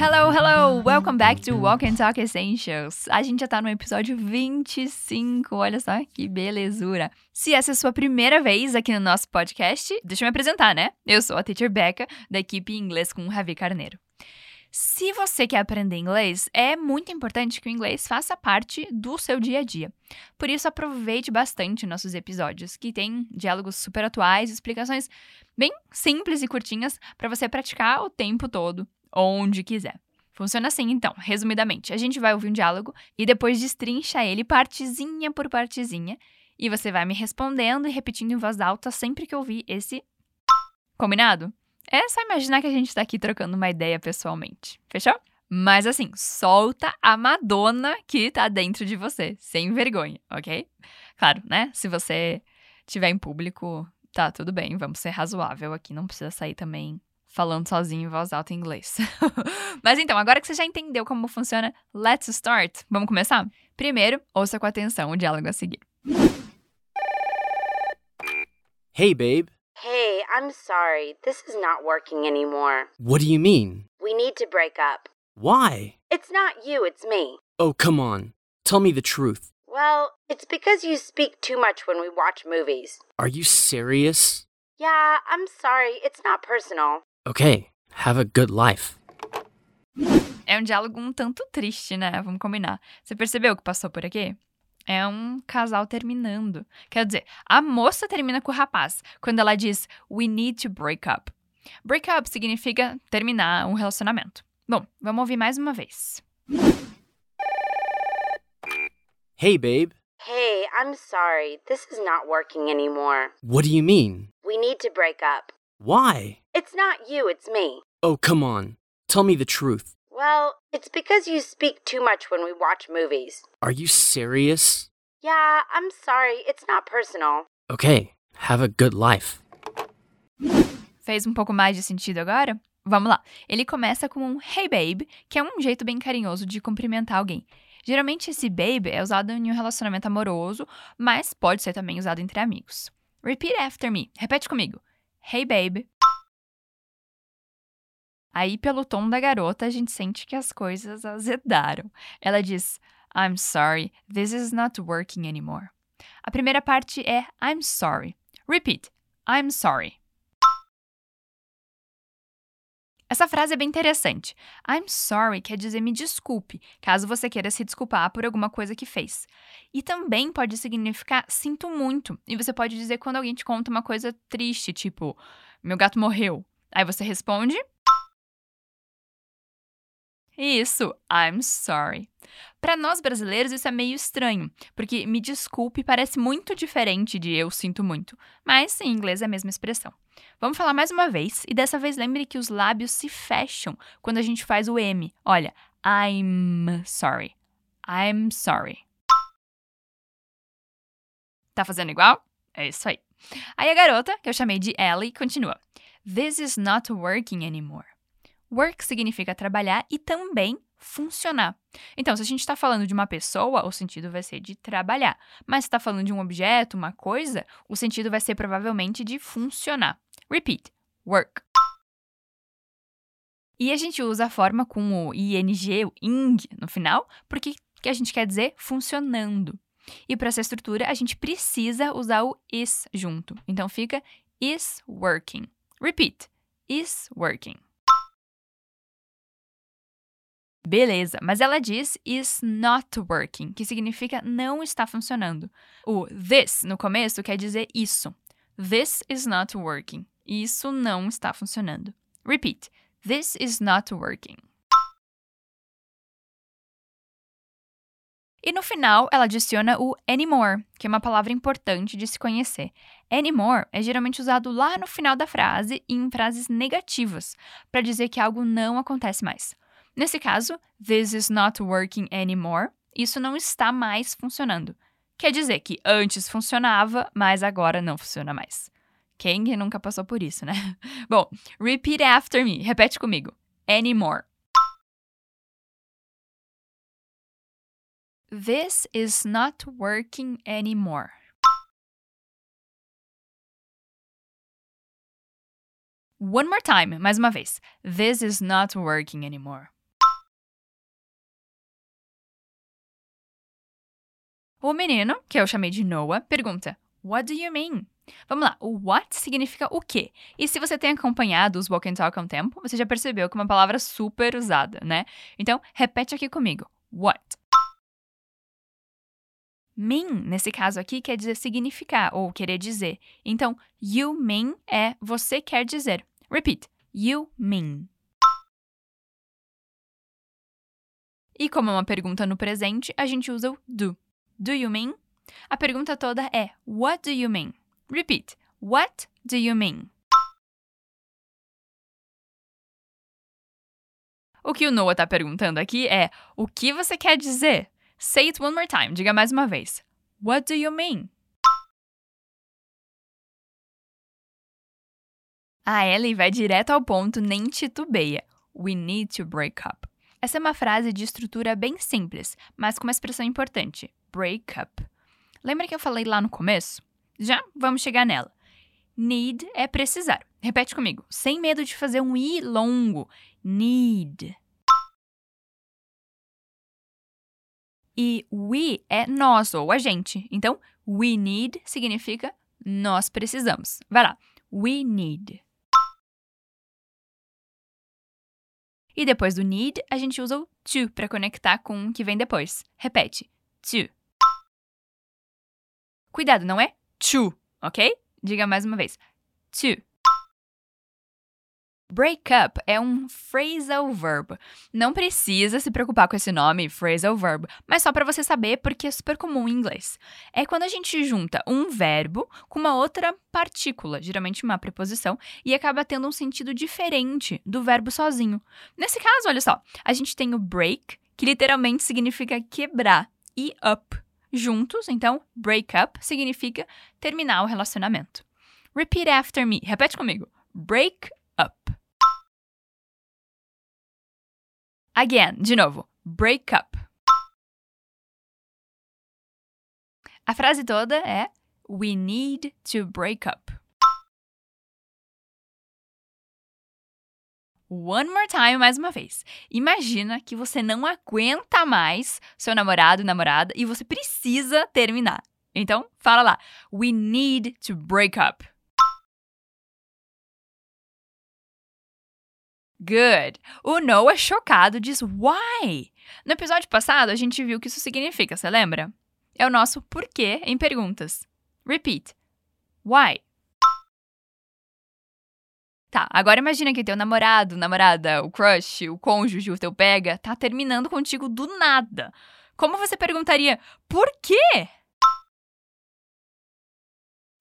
Hello, hello! Welcome back to Walk and Talk Essentials. A gente já tá no episódio 25, olha só que belezura. Se essa é a sua primeira vez aqui no nosso podcast, deixa eu me apresentar, né? Eu sou a Teacher Becca, da equipe Inglês com Ravi Carneiro. Se você quer aprender inglês, é muito importante que o inglês faça parte do seu dia a dia. Por isso, aproveite bastante nossos episódios, que têm diálogos super atuais, explicações bem simples e curtinhas para você praticar o tempo todo, onde quiser. Funciona assim, então, resumidamente. A gente vai ouvir um diálogo e depois destrincha ele partezinha por partezinha, e você vai me respondendo e repetindo em voz alta sempre que ouvir esse. Combinado? É só imaginar que a gente tá aqui trocando uma ideia pessoalmente. Fechou? Mas assim, solta a Madonna que tá dentro de você, sem vergonha, ok? Claro, né? Se você tiver em público, tá tudo bem, vamos ser razoável aqui, não precisa sair também falando sozinho em voz alta em inglês. Mas então, agora que você já entendeu como funciona, let's start. Vamos começar? Primeiro, ouça com atenção o diálogo a seguir. Hey, babe. Hey, I'm sorry. This is not working anymore. What do you mean? We need to break up. Why? It's not you, it's me. Oh, come on. Tell me the truth. Well, it's because you speak too much when we watch movies. Are you serious? Yeah, I'm sorry. It's not personal. Okay, have a good life. É um diálogo um tanto triste, né? Vamos combinar. Você percebeu o que passou por aqui? É um casal terminando. Quer dizer, a moça termina com o rapaz quando ela diz We need to break up. Break up significa terminar um relacionamento. Bom, vamos ouvir mais uma vez. Hey, babe. Hey, I'm sorry. This is not working anymore. What do you mean? We need to break up. Why? It's not you, it's me. Oh, come on. Tell me the truth. Well, it's because you speak too much when we watch movies. Are you serious? Yeah, I'm sorry. It's not personal. Okay, have a good life. Fez um pouco mais de sentido agora? Vamos lá. Ele começa com um Hey babe, que é um jeito bem carinhoso de cumprimentar alguém. Geralmente esse babe é usado em um relacionamento amoroso, mas pode ser também usado entre amigos. Repeat after me. Repete comigo. Hey babe. Aí, pelo tom da garota, a gente sente que as coisas azedaram. Ela diz: I'm sorry, this is not working anymore. A primeira parte é I'm sorry. Repeat: I'm sorry. Essa frase é bem interessante. I'm sorry quer dizer me desculpe, caso você queira se desculpar por alguma coisa que fez. E também pode significar sinto muito. E você pode dizer quando alguém te conta uma coisa triste, tipo, meu gato morreu. Aí você responde isso, I'm sorry. Para nós brasileiros isso é meio estranho, porque me desculpe parece muito diferente de eu sinto muito, mas em inglês é a mesma expressão. Vamos falar mais uma vez, e dessa vez lembre que os lábios se fecham quando a gente faz o M. Olha, I'm sorry. I'm sorry. Tá fazendo igual? É isso aí. Aí a garota, que eu chamei de Ellie, continua. This is not working anymore. Work significa trabalhar e também funcionar. Então, se a gente está falando de uma pessoa, o sentido vai ser de trabalhar. Mas se está falando de um objeto, uma coisa, o sentido vai ser provavelmente de funcionar. Repeat: work. E a gente usa a forma com o ing, o ing no final, porque que a gente quer dizer funcionando. E para essa estrutura, a gente precisa usar o is junto. Então fica is working. Repeat: is working. Beleza, mas ela diz is not working, que significa não está funcionando. O this no começo quer dizer isso. This is not working. Isso não está funcionando. Repeat. This is not working. E no final, ela adiciona o anymore, que é uma palavra importante de se conhecer. Anymore é geralmente usado lá no final da frase e em frases negativas, para dizer que algo não acontece mais. Nesse caso, this is not working anymore, isso não está mais funcionando. Quer dizer que antes funcionava, mas agora não funciona mais. Quem nunca passou por isso, né? Bom, repeat after me. Repete comigo. Anymore. This is not working anymore. One more time, mais uma vez. This is not working anymore. O menino, que eu chamei de Noah, pergunta: What do you mean? Vamos lá, o what significa o quê? E se você tem acompanhado os Walk and Talk há um tempo, você já percebeu que é uma palavra super usada, né? Então, repete aqui comigo. What? Mean, nesse caso aqui, quer dizer significar ou querer dizer. Então, you mean é você quer dizer. Repeat. You mean. E como é uma pergunta no presente, a gente usa o do. Do you mean? A pergunta toda é What do you mean? Repeat. What do you mean? O que o Noah está perguntando aqui é: O que você quer dizer? Say it one more time. Diga mais uma vez. What do you mean? A Ellie vai direto ao ponto, nem titubeia. We need to break up. Essa é uma frase de estrutura bem simples, mas com uma expressão importante: break up. Lembra que eu falei lá no começo? Já vamos chegar nela. Need é precisar. Repete comigo, sem medo de fazer um i longo. Need. E we é nós ou a gente. Então, we need significa nós precisamos. Vai lá. We need. E depois do need, a gente usa o to para conectar com o que vem depois. Repete. To. Cuidado, não é to, ok? Diga mais uma vez. To. Break up é um phrasal verb. Não precisa se preocupar com esse nome, phrasal verb, mas só para você saber porque é super comum em inglês. É quando a gente junta um verbo com uma outra partícula, geralmente uma preposição, e acaba tendo um sentido diferente do verbo sozinho. Nesse caso, olha só, a gente tem o break, que literalmente significa quebrar, e up. Juntos, então, break up significa terminar o relacionamento. Repeat after me. Repete comigo. Break up. Again, de novo. Break up. A frase toda é We need to break up. One more time, mais uma vez. Imagina que você não aguenta mais seu namorado, namorada e você precisa terminar. Então, fala lá. We need to break up. Good. O Noah, chocado, diz why? No episódio passado, a gente viu o que isso significa, você lembra? É o nosso porquê em perguntas. Repeat. Why? Tá, agora imagina que teu namorado, namorada, o crush, o cônjuge, o teu pega, tá terminando contigo do nada. Como você perguntaria, por quê?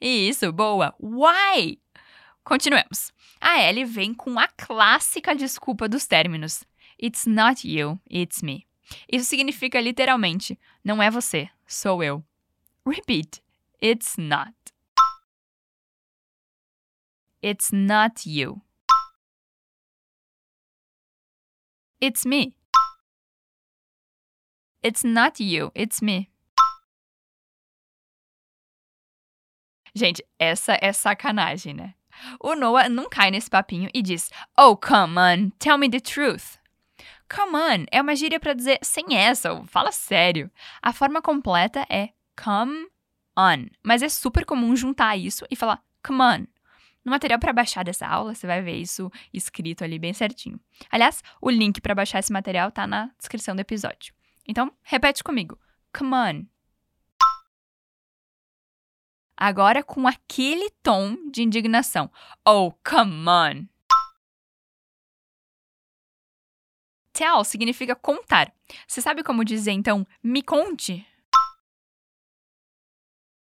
Isso, boa. Why? Continuemos. A Ellie vem com a clássica desculpa dos términos. It's not you, it's me. Isso significa literalmente: não é você, sou eu. Repeat. It's not. It's not you. It's me. It's not you, it's me. Gente, essa é sacanagem, né? O Noah não cai nesse papinho e diz: Oh, come on, tell me the truth. Come on é uma gíria para dizer sem essa, ou fala sério. A forma completa é come on, mas é super comum juntar isso e falar come on. No material para baixar dessa aula, você vai ver isso escrito ali bem certinho. Aliás, o link para baixar esse material tá na descrição do episódio. Então, repete comigo. Come on. Agora com aquele tom de indignação. Oh, come on. Tell significa contar. Você sabe como dizer então me conte?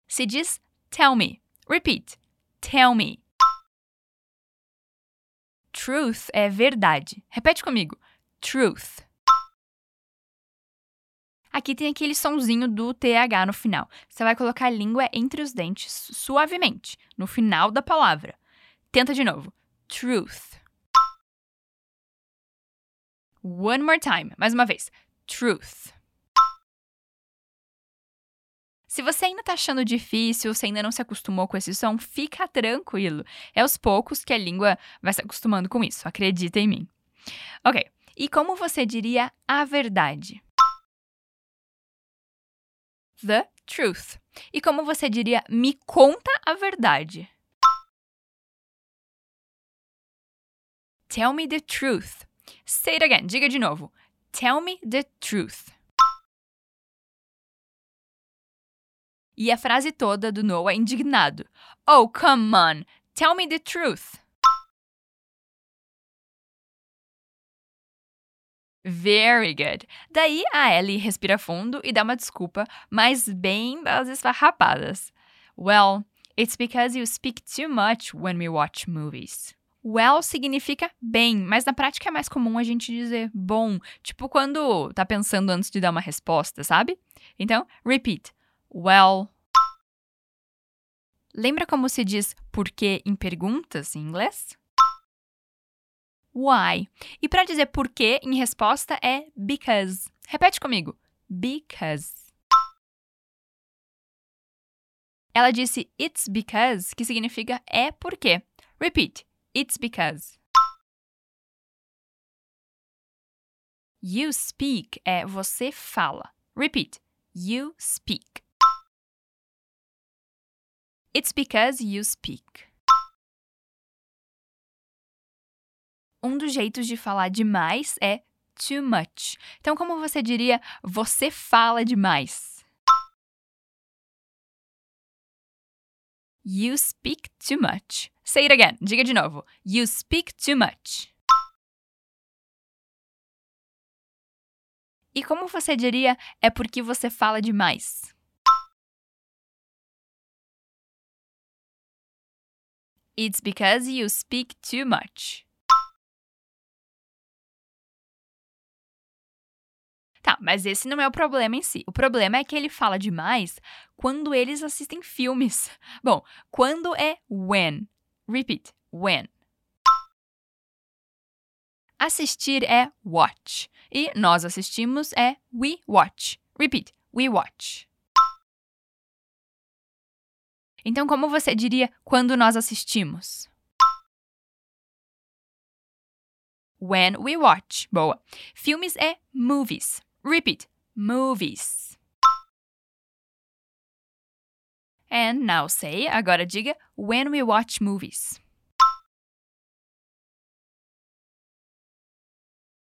Se diz tell me. Repeat. Tell me. Truth é verdade. Repete comigo. Truth. Aqui tem aquele sonzinho do TH no final. Você vai colocar a língua entre os dentes suavemente, no final da palavra. Tenta de novo. Truth. One more time. Mais uma vez. Truth. Se você ainda está achando difícil, se ainda não se acostumou com esse som, fica tranquilo. É aos poucos que a língua vai se acostumando com isso, acredita em mim. Ok, e como você diria a verdade? The truth. E como você diria, me conta a verdade? Tell me the truth. Say it again. Diga de novo. Tell me the truth. E a frase toda do Noah indignado. Oh, come on. Tell me the truth. Very good. Daí a Ellie respira fundo e dá uma desculpa, mas bem das esfarrapadas. Well, it's because you speak too much when we watch movies. Well significa bem, mas na prática é mais comum a gente dizer bom, tipo quando tá pensando antes de dar uma resposta, sabe? Então, repeat. Well. Lembra como se diz porquê em perguntas em inglês? Why. E para dizer porquê em resposta é because. Repete comigo. Because. Ela disse it's because, que significa é porque. Repeat. It's because. You speak é você fala. Repeat. You speak. It's because you speak. Um dos jeitos de falar demais é too much. Então, como você diria, você fala demais? You speak too much. Say it again. Diga de novo. You speak too much. E como você diria, é porque você fala demais? It's because you speak too much. Tá, mas esse não é o problema em si. O problema é que ele fala demais quando eles assistem filmes. Bom, quando é when. Repeat, when. Assistir é watch. E nós assistimos é we watch. Repeat, we watch. Então, como você diria quando nós assistimos? When we watch. Boa. Filmes é movies. Repeat. Movies. And now say, agora diga, when we watch movies.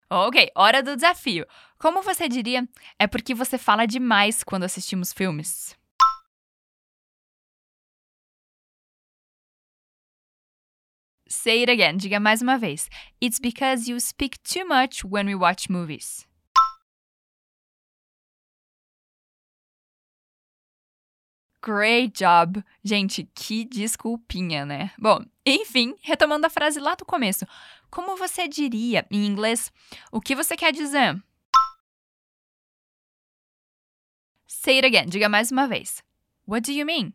Ok, hora do desafio. Como você diria, é porque você fala demais quando assistimos filmes? Say it again, diga mais uma vez. It's because you speak too much when we watch movies. Great job! Gente, que desculpinha, né? Bom, enfim, retomando a frase lá do começo. Como você diria em inglês o que você quer dizer? Say it again, diga mais uma vez. What do you mean?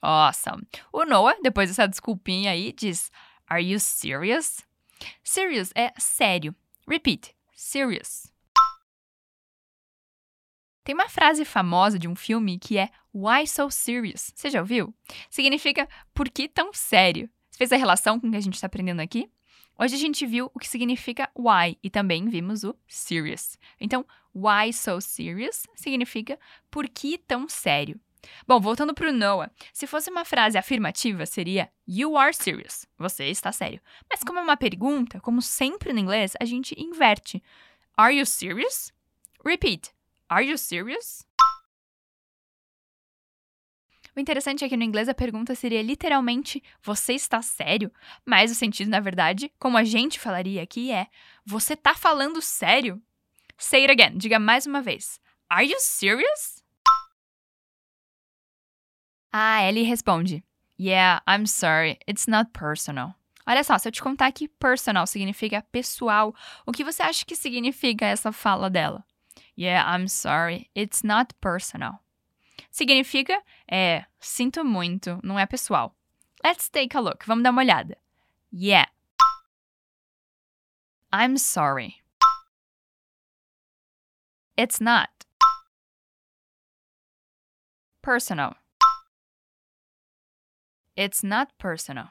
Awesome. O Noah, depois dessa desculpinha aí, diz: Are you serious? Serious é sério. Repeat. Serious. Tem uma frase famosa de um filme que é Why so serious? Você já ouviu? Significa por que tão sério? Você fez a relação com o que a gente está aprendendo aqui? Hoje a gente viu o que significa why e também vimos o serious. Então, why so serious significa por que tão sério? Bom, voltando para o Noah, se fosse uma frase afirmativa, seria You are serious. Você está sério. Mas como é uma pergunta, como sempre no inglês, a gente inverte. Are you serious? Repeat. Are you serious? O interessante é que no inglês a pergunta seria literalmente Você está sério? Mas o sentido, na verdade, como a gente falaria aqui, é Você tá falando sério? Say it again. Diga mais uma vez. Are you serious? A Ellie responde: Yeah, I'm sorry. It's not personal. Olha só, se eu te contar que personal significa pessoal, o que você acha que significa essa fala dela? Yeah, I'm sorry. It's not personal. Significa é, sinto muito, não é pessoal. Let's take a look. Vamos dar uma olhada. Yeah. I'm sorry. It's not. Personal. It's not personal.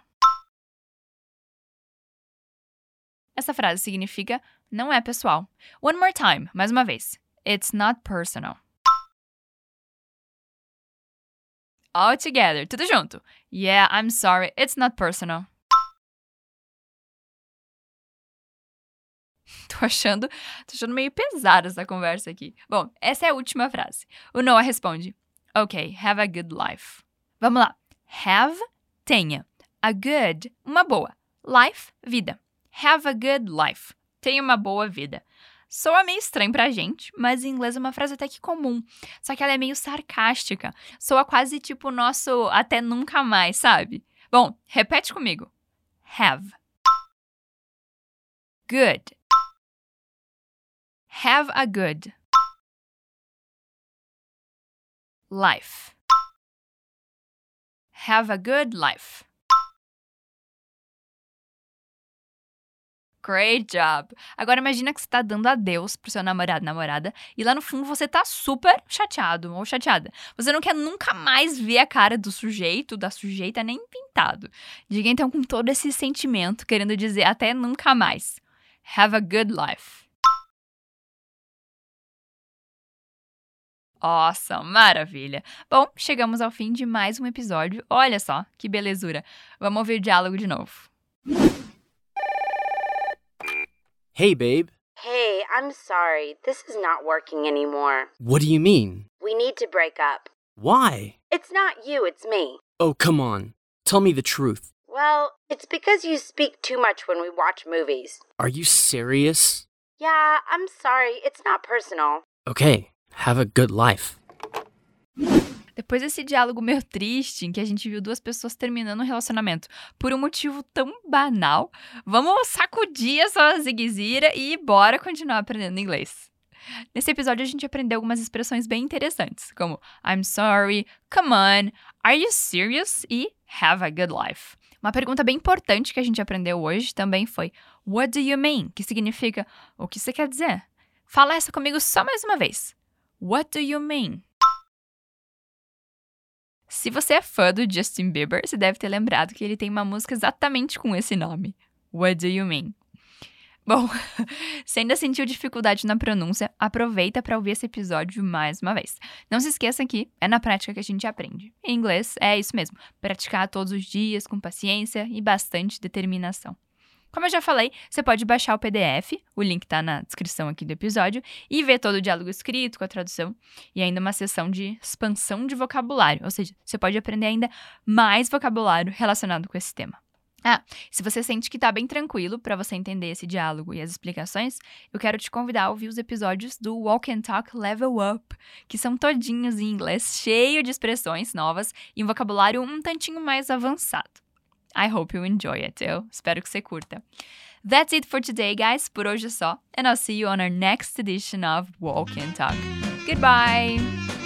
Essa frase significa não é pessoal. One more time, mais uma vez. It's not personal. All together, tudo junto. Yeah, I'm sorry. It's not personal. Tô achando, tô achando meio pesada essa conversa aqui. Bom, essa é a última frase. O Noah responde: Ok, have a good life. Vamos lá. Have, tenha. A good, uma boa. Life, vida. Have a good life. Tenha uma boa vida. Soa meio estranho pra gente, mas em inglês é uma frase até que comum. Só que ela é meio sarcástica. Soa quase tipo o nosso até nunca mais, sabe? Bom, repete comigo. Have. Good. Have a good life. Have a good life. Great job! Agora imagina que você tá dando adeus pro seu namorado, namorada, e lá no fundo você tá super chateado ou chateada. Você não quer nunca mais ver a cara do sujeito, da sujeita, nem pintado. Diga então com todo esse sentimento, querendo dizer até nunca mais. Have a good life. Awesome, maravilha. Bom, chegamos ao fim de mais um episódio. Olha só, que belezura. Vamos ouvir o diálogo de novo. Hey, babe. Hey, I'm sorry. This is not working anymore. What do you mean? We need to break up. Why? It's not you, it's me. Oh, come on. Tell me the truth. Well, it's because you speak too much when we watch movies. Are you serious? Yeah, I'm sorry. It's not personal. Okay, have a good life. Depois desse diálogo meio triste, em que a gente viu duas pessoas terminando um relacionamento por um motivo tão banal, vamos sacudir essa ziguezira e bora continuar aprendendo inglês. Nesse episódio, a gente aprendeu algumas expressões bem interessantes, como I'm sorry, come on, are you serious e have a good life. Uma pergunta bem importante que a gente aprendeu hoje também foi What do you mean? Que significa o que você quer dizer? Fala essa comigo só mais uma vez. What do you mean? Se você é fã do Justin Bieber, você deve ter lembrado que ele tem uma música exatamente com esse nome. What do you mean? Bom, se ainda sentiu dificuldade na pronúncia, aproveita para ouvir esse episódio mais uma vez. Não se esqueça que é na prática que a gente aprende. Em inglês é isso mesmo, praticar todos os dias com paciência e bastante determinação. Como eu já falei, você pode baixar o PDF, o link está na descrição aqui do episódio, e ver todo o diálogo escrito com a tradução e ainda uma sessão de expansão de vocabulário, ou seja, você pode aprender ainda mais vocabulário relacionado com esse tema. Ah, se você sente que está bem tranquilo para você entender esse diálogo e as explicações, eu quero te convidar a ouvir os episódios do Walk and Talk Level Up, que são todinhos em inglês, cheio de expressões novas e um vocabulário um tantinho mais avançado. I hope you enjoy it. Eu espero que você curta. That's it for today, guys. Por hoje é só. And I'll see you on our next edition of Walk and Talk. Goodbye!